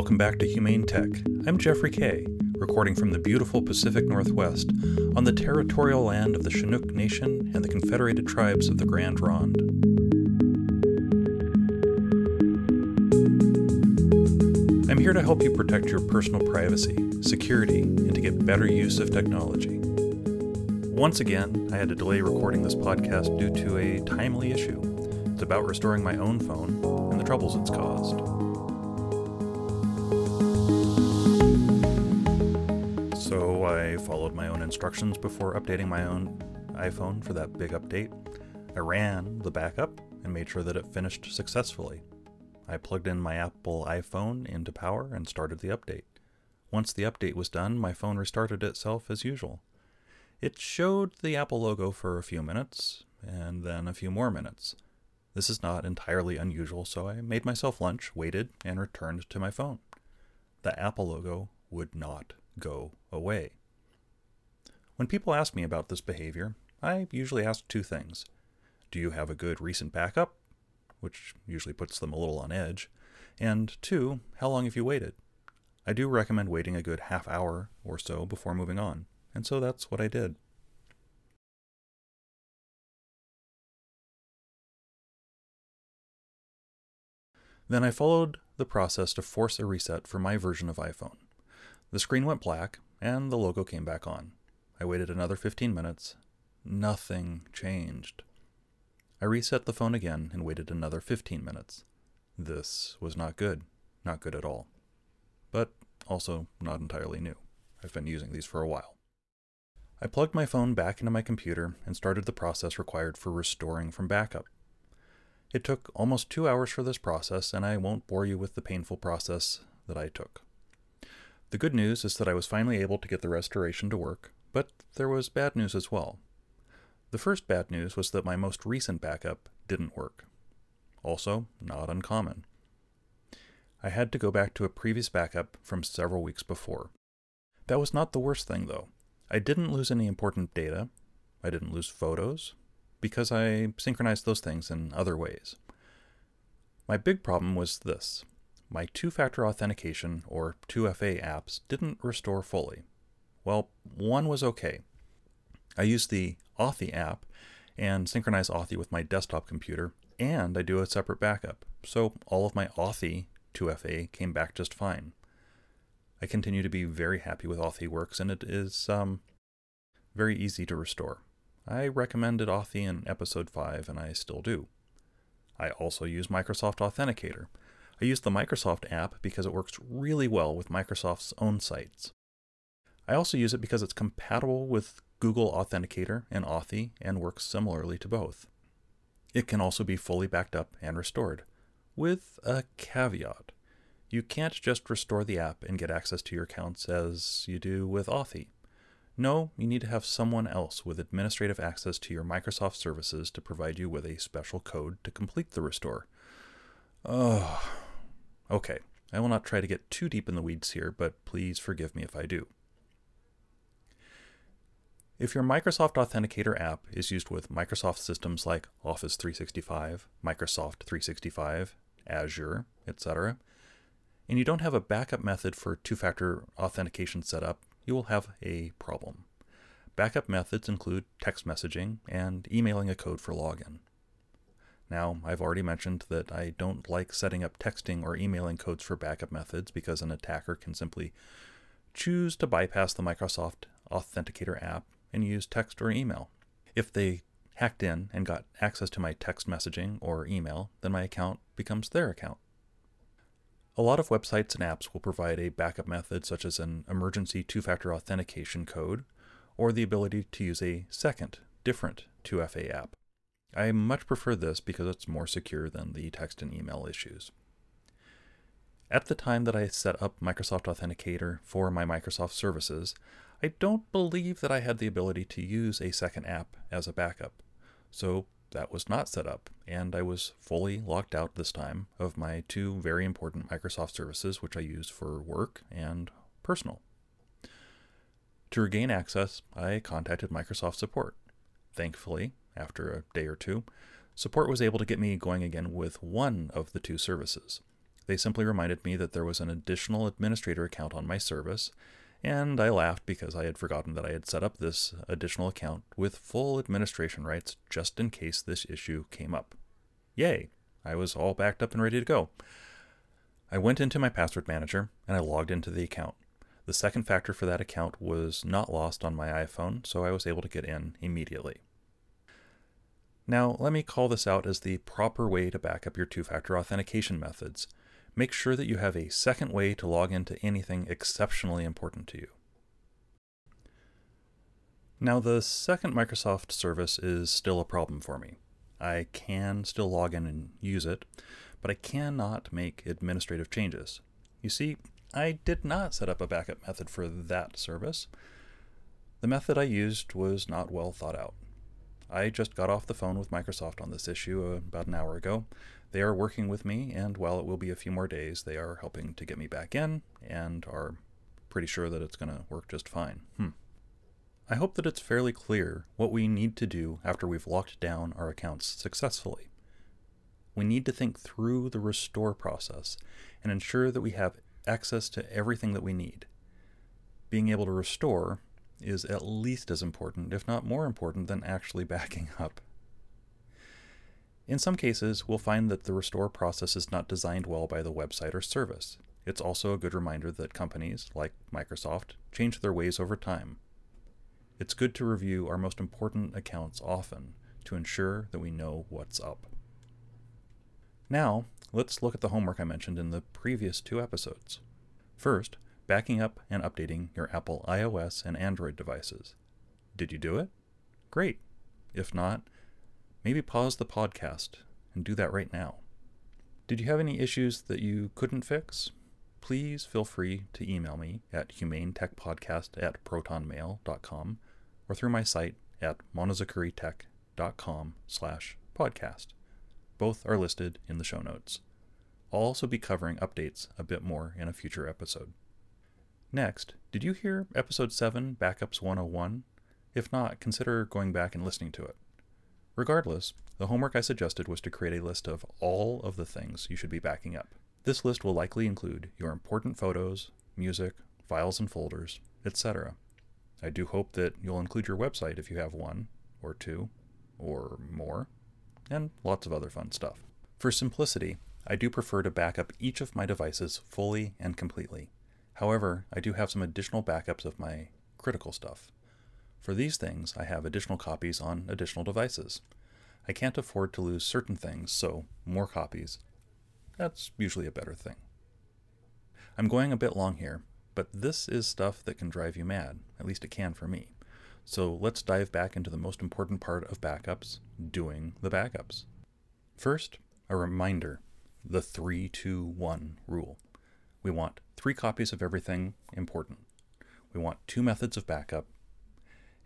Welcome back to Humane Tech. I'm Jeffrey Kay, recording from the beautiful Pacific Northwest on the territorial land of the Chinook Nation and the Confederated Tribes of the Grand Ronde. I'm here to help you protect your personal privacy, security, and to get better use of technology. Once again, I had to delay recording this podcast due to a timely issue. It's about restoring my own phone and the troubles it's caused. So I followed my own instructions before updating my own iPhone for that big update. I ran the backup and made sure that it finished successfully. I plugged in my Apple iPhone into power and started the update. Once the update was done, my phone restarted itself as usual. It showed the Apple logo for a few minutes, and then a few more minutes. This is not entirely unusual, so I made myself lunch, waited, and returned to my phone. The Apple logo would not go away. When people ask me about this behavior, I usually ask two things Do you have a good recent backup? Which usually puts them a little on edge. And two, how long have you waited? I do recommend waiting a good half hour or so before moving on, and so that's what I did. Then I followed the process to force a reset for my version of iPhone. The screen went black, and the logo came back on. I waited another 15 minutes. Nothing changed. I reset the phone again and waited another 15 minutes. This was not good. Not good at all. But also not entirely new. I've been using these for a while. I plugged my phone back into my computer and started the process required for restoring from backup. It took almost two hours for this process, and I won't bore you with the painful process that I took. The good news is that I was finally able to get the restoration to work, but there was bad news as well. The first bad news was that my most recent backup didn't work. Also, not uncommon. I had to go back to a previous backup from several weeks before. That was not the worst thing, though. I didn't lose any important data. I didn't lose photos, because I synchronized those things in other ways. My big problem was this my two factor authentication, or 2FA apps, didn't restore fully. Well, one was okay. I use the Authy app and synchronize Authy with my desktop computer, and I do a separate backup, so all of my Authy 2FA came back just fine. I continue to be very happy with AuthyWorks, and it is um, very easy to restore. I recommended Authy in episode 5, and I still do. I also use Microsoft Authenticator. I use the Microsoft app because it works really well with Microsoft's own sites. I also use it because it's compatible with Google Authenticator and Authy and works similarly to both. It can also be fully backed up and restored, with a caveat. You can't just restore the app and get access to your accounts as you do with Authy. No, you need to have someone else with administrative access to your Microsoft services to provide you with a special code to complete the restore. Oh, okay. I will not try to get too deep in the weeds here, but please forgive me if I do. If your Microsoft Authenticator app is used with Microsoft systems like Office 365, Microsoft 365, Azure, etc., and you don't have a backup method for two factor authentication set up, you will have a problem. Backup methods include text messaging and emailing a code for login. Now, I've already mentioned that I don't like setting up texting or emailing codes for backup methods because an attacker can simply choose to bypass the Microsoft Authenticator app and use text or email. If they hacked in and got access to my text messaging or email, then my account becomes their account. A lot of websites and apps will provide a backup method such as an emergency two factor authentication code or the ability to use a second, different 2FA app. I much prefer this because it's more secure than the text and email issues. At the time that I set up Microsoft Authenticator for my Microsoft services, I don't believe that I had the ability to use a second app as a backup. So that was not set up, and I was fully locked out this time of my two very important Microsoft services, which I use for work and personal. To regain access, I contacted Microsoft support. Thankfully, after a day or two, support was able to get me going again with one of the two services. They simply reminded me that there was an additional administrator account on my service, and I laughed because I had forgotten that I had set up this additional account with full administration rights just in case this issue came up. Yay! I was all backed up and ready to go. I went into my password manager and I logged into the account. The second factor for that account was not lost on my iPhone, so I was able to get in immediately. Now, let me call this out as the proper way to back up your two factor authentication methods. Make sure that you have a second way to log into anything exceptionally important to you. Now, the second Microsoft service is still a problem for me. I can still log in and use it, but I cannot make administrative changes. You see, I did not set up a backup method for that service. The method I used was not well thought out. I just got off the phone with Microsoft on this issue about an hour ago. They are working with me, and while it will be a few more days, they are helping to get me back in and are pretty sure that it's going to work just fine. Hmm. I hope that it's fairly clear what we need to do after we've locked down our accounts successfully. We need to think through the restore process and ensure that we have access to everything that we need. Being able to restore is at least as important, if not more important, than actually backing up. In some cases, we'll find that the restore process is not designed well by the website or service. It's also a good reminder that companies, like Microsoft, change their ways over time it's good to review our most important accounts often to ensure that we know what's up. Now, let's look at the homework I mentioned in the previous two episodes. First, backing up and updating your Apple iOS and Android devices. Did you do it? Great. If not, maybe pause the podcast and do that right now. Did you have any issues that you couldn't fix? Please feel free to email me at humanetechpodcast at protonmail.com or through my site at monozakuritech.com slash podcast. Both are listed in the show notes. I'll also be covering updates a bit more in a future episode. Next, did you hear episode 7, Backups 101? If not, consider going back and listening to it. Regardless, the homework I suggested was to create a list of all of the things you should be backing up. This list will likely include your important photos, music, files and folders, etc. I do hope that you'll include your website if you have one, or two, or more, and lots of other fun stuff. For simplicity, I do prefer to back up each of my devices fully and completely. However, I do have some additional backups of my critical stuff. For these things, I have additional copies on additional devices. I can't afford to lose certain things, so more copies. That's usually a better thing. I'm going a bit long here, but this is stuff that can drive you mad. At least it can for me. So let's dive back into the most important part of backups doing the backups. First, a reminder the 3 2 1 rule. We want three copies of everything important. We want two methods of backup,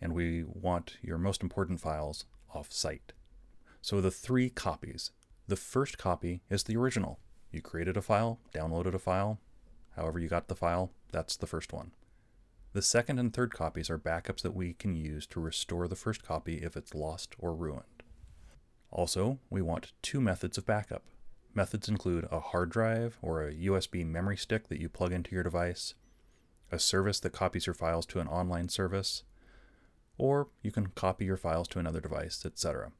and we want your most important files off site. So the three copies. The first copy is the original. You created a file, downloaded a file, however you got the file, that's the first one. The second and third copies are backups that we can use to restore the first copy if it's lost or ruined. Also, we want two methods of backup. Methods include a hard drive or a USB memory stick that you plug into your device, a service that copies your files to an online service, or you can copy your files to another device, etc.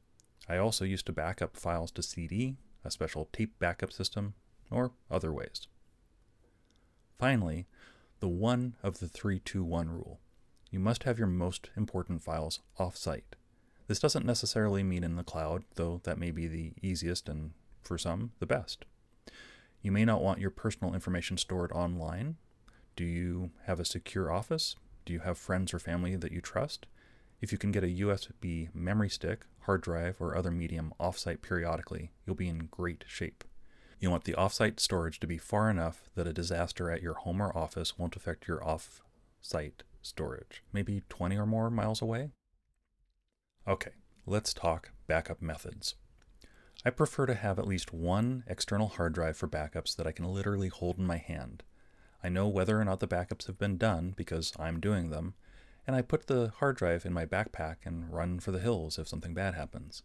I also used to back up files to CD, a special tape backup system, or other ways. Finally, the one of the 321 rule. You must have your most important files off-site. This doesn't necessarily mean in the cloud, though that may be the easiest and, for some, the best. You may not want your personal information stored online. Do you have a secure office? Do you have friends or family that you trust? If you can get a USB memory stick, hard drive, or other medium offsite periodically, you'll be in great shape. You want the offsite storage to be far enough that a disaster at your home or office won't affect your off-site storage, maybe 20 or more miles away. Okay, let's talk backup methods. I prefer to have at least one external hard drive for backups that I can literally hold in my hand. I know whether or not the backups have been done because I'm doing them, and I put the hard drive in my backpack and run for the hills if something bad happens.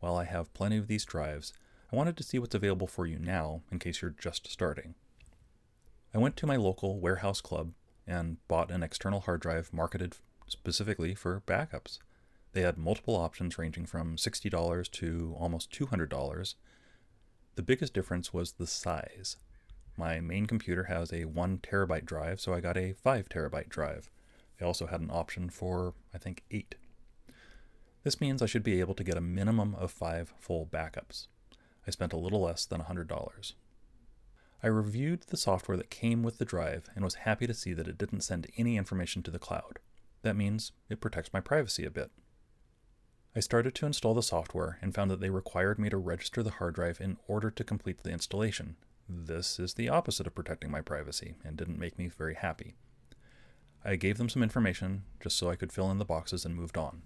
While I have plenty of these drives, I wanted to see what's available for you now in case you're just starting. I went to my local warehouse club and bought an external hard drive marketed specifically for backups. They had multiple options ranging from $60 to almost $200. The biggest difference was the size. My main computer has a 1 terabyte drive, so I got a 5 terabyte drive. They also had an option for, I think, 8. This means I should be able to get a minimum of 5 full backups. I spent a little less than $100. I reviewed the software that came with the drive and was happy to see that it didn't send any information to the cloud. That means it protects my privacy a bit. I started to install the software and found that they required me to register the hard drive in order to complete the installation. This is the opposite of protecting my privacy and didn't make me very happy. I gave them some information just so I could fill in the boxes and moved on.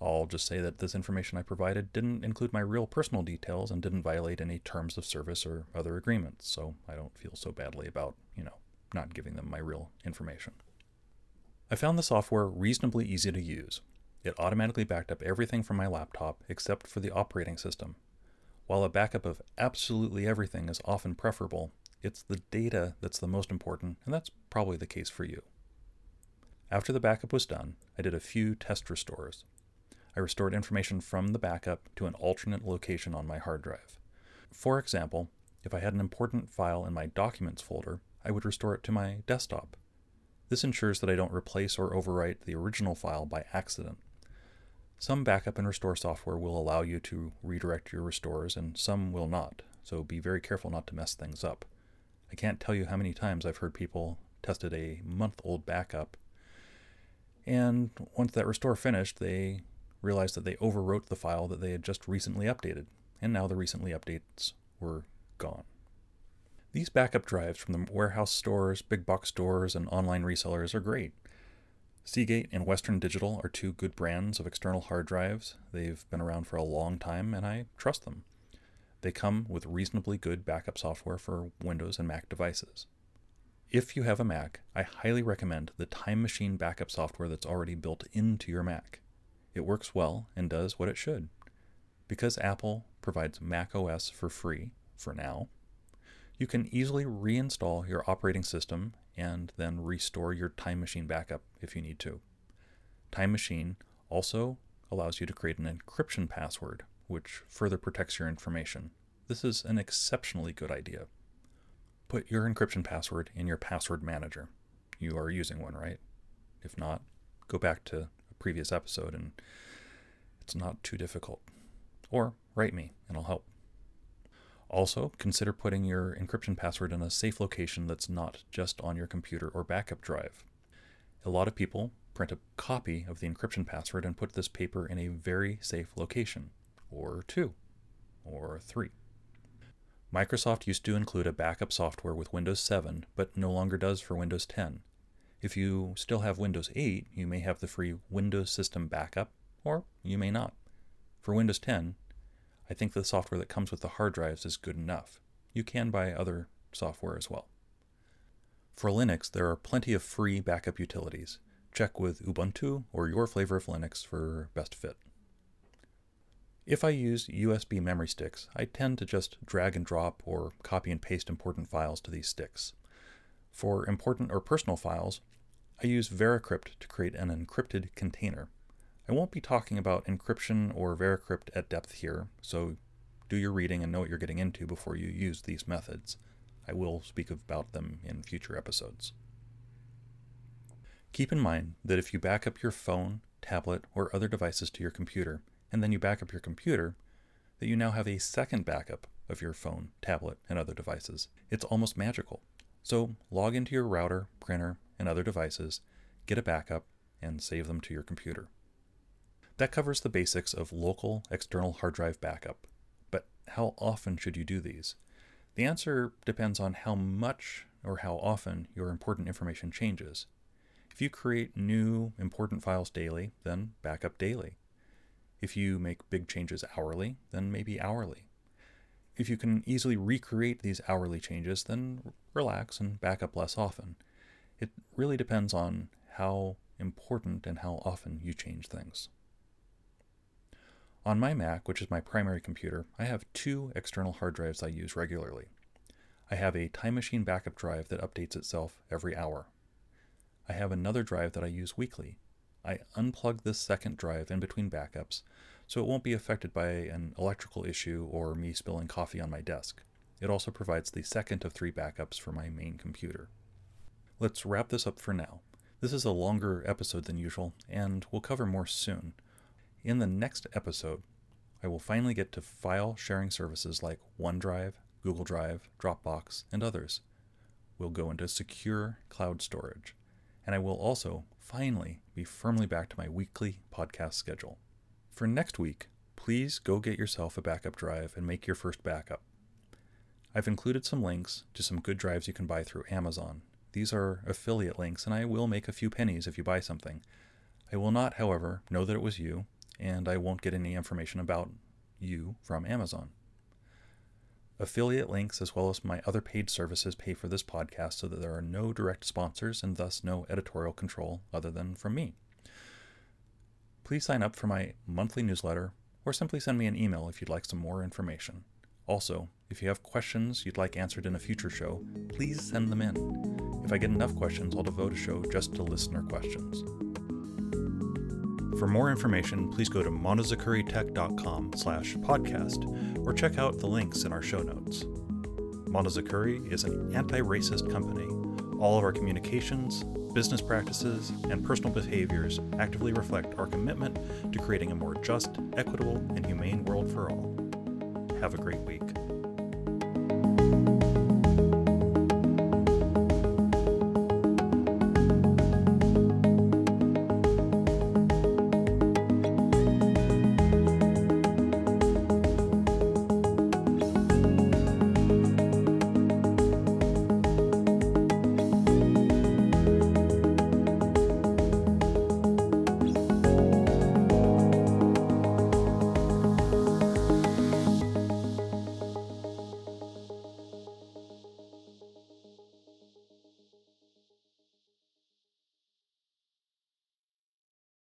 I'll just say that this information I provided didn't include my real personal details and didn't violate any terms of service or other agreements, so I don't feel so badly about, you know, not giving them my real information. I found the software reasonably easy to use. It automatically backed up everything from my laptop except for the operating system. While a backup of absolutely everything is often preferable, it's the data that's the most important, and that's probably the case for you. After the backup was done, I did a few test restores. I restored information from the backup to an alternate location on my hard drive. For example, if I had an important file in my Documents folder, I would restore it to my desktop. This ensures that I don't replace or overwrite the original file by accident. Some backup and restore software will allow you to redirect your restores, and some will not, so be very careful not to mess things up. I can't tell you how many times I've heard people tested a month old backup, and once that restore finished, they realized that they overwrote the file that they had just recently updated, and now the recently updates were gone. These backup drives from the warehouse stores, big box stores, and online resellers are great. Seagate and Western Digital are two good brands of external hard drives. They've been around for a long time, and I trust them. They come with reasonably good backup software for Windows and Mac devices. If you have a Mac, I highly recommend the Time Machine backup software that's already built into your Mac. It works well and does what it should. Because Apple provides Mac OS for free, for now, you can easily reinstall your operating system and then restore your Time Machine backup if you need to. Time Machine also allows you to create an encryption password, which further protects your information. This is an exceptionally good idea. Put your encryption password in your password manager. You are using one, right? If not, go back to a previous episode, and it's not too difficult. Or write me, and I'll help. Also, consider putting your encryption password in a safe location that's not just on your computer or backup drive. A lot of people print a copy of the encryption password and put this paper in a very safe location, or two, or three. Microsoft used to include a backup software with Windows 7, but no longer does for Windows 10. If you still have Windows 8, you may have the free Windows System Backup, or you may not. For Windows 10, I think the software that comes with the hard drives is good enough. You can buy other software as well. For Linux, there are plenty of free backup utilities. Check with Ubuntu or your flavor of Linux for best fit. If I use USB memory sticks, I tend to just drag and drop or copy and paste important files to these sticks. For important or personal files, I use VeraCrypt to create an encrypted container. I won't be talking about encryption or VeraCrypt at depth here, so do your reading and know what you're getting into before you use these methods. I will speak about them in future episodes. Keep in mind that if you back up your phone, tablet, or other devices to your computer, and then you back up your computer, that you now have a second backup of your phone, tablet, and other devices. It's almost magical. So log into your router, printer, and other devices, get a backup, and save them to your computer. That covers the basics of local external hard drive backup. But how often should you do these? The answer depends on how much or how often your important information changes. If you create new important files daily, then backup daily. If you make big changes hourly, then maybe hourly. If you can easily recreate these hourly changes, then relax and back up less often. It really depends on how important and how often you change things. On my Mac, which is my primary computer, I have two external hard drives I use regularly. I have a Time Machine backup drive that updates itself every hour. I have another drive that I use weekly. I unplug this second drive in between backups so it won't be affected by an electrical issue or me spilling coffee on my desk. It also provides the second of three backups for my main computer. Let's wrap this up for now. This is a longer episode than usual, and we'll cover more soon. In the next episode, I will finally get to file sharing services like OneDrive, Google Drive, Dropbox, and others. We'll go into secure cloud storage, and I will also finally be firmly back to my weekly podcast schedule. For next week, please go get yourself a backup drive and make your first backup. I've included some links to some good drives you can buy through Amazon. These are affiliate links, and I will make a few pennies if you buy something. I will not, however, know that it was you, and I won't get any information about you from Amazon. Affiliate links, as well as my other paid services, pay for this podcast so that there are no direct sponsors and thus no editorial control other than from me. Please sign up for my monthly newsletter or simply send me an email if you'd like some more information. Also, if you have questions you'd like answered in a future show, please send them in. If I get enough questions, I'll devote a show just to listener questions. For more information, please go to monozakuritech.com slash podcast or check out the links in our show notes. Monozakuri is an anti-racist company. All of our communications, business practices, and personal behaviors actively reflect our commitment to creating a more just, equitable, and humane world for all. Have a great week.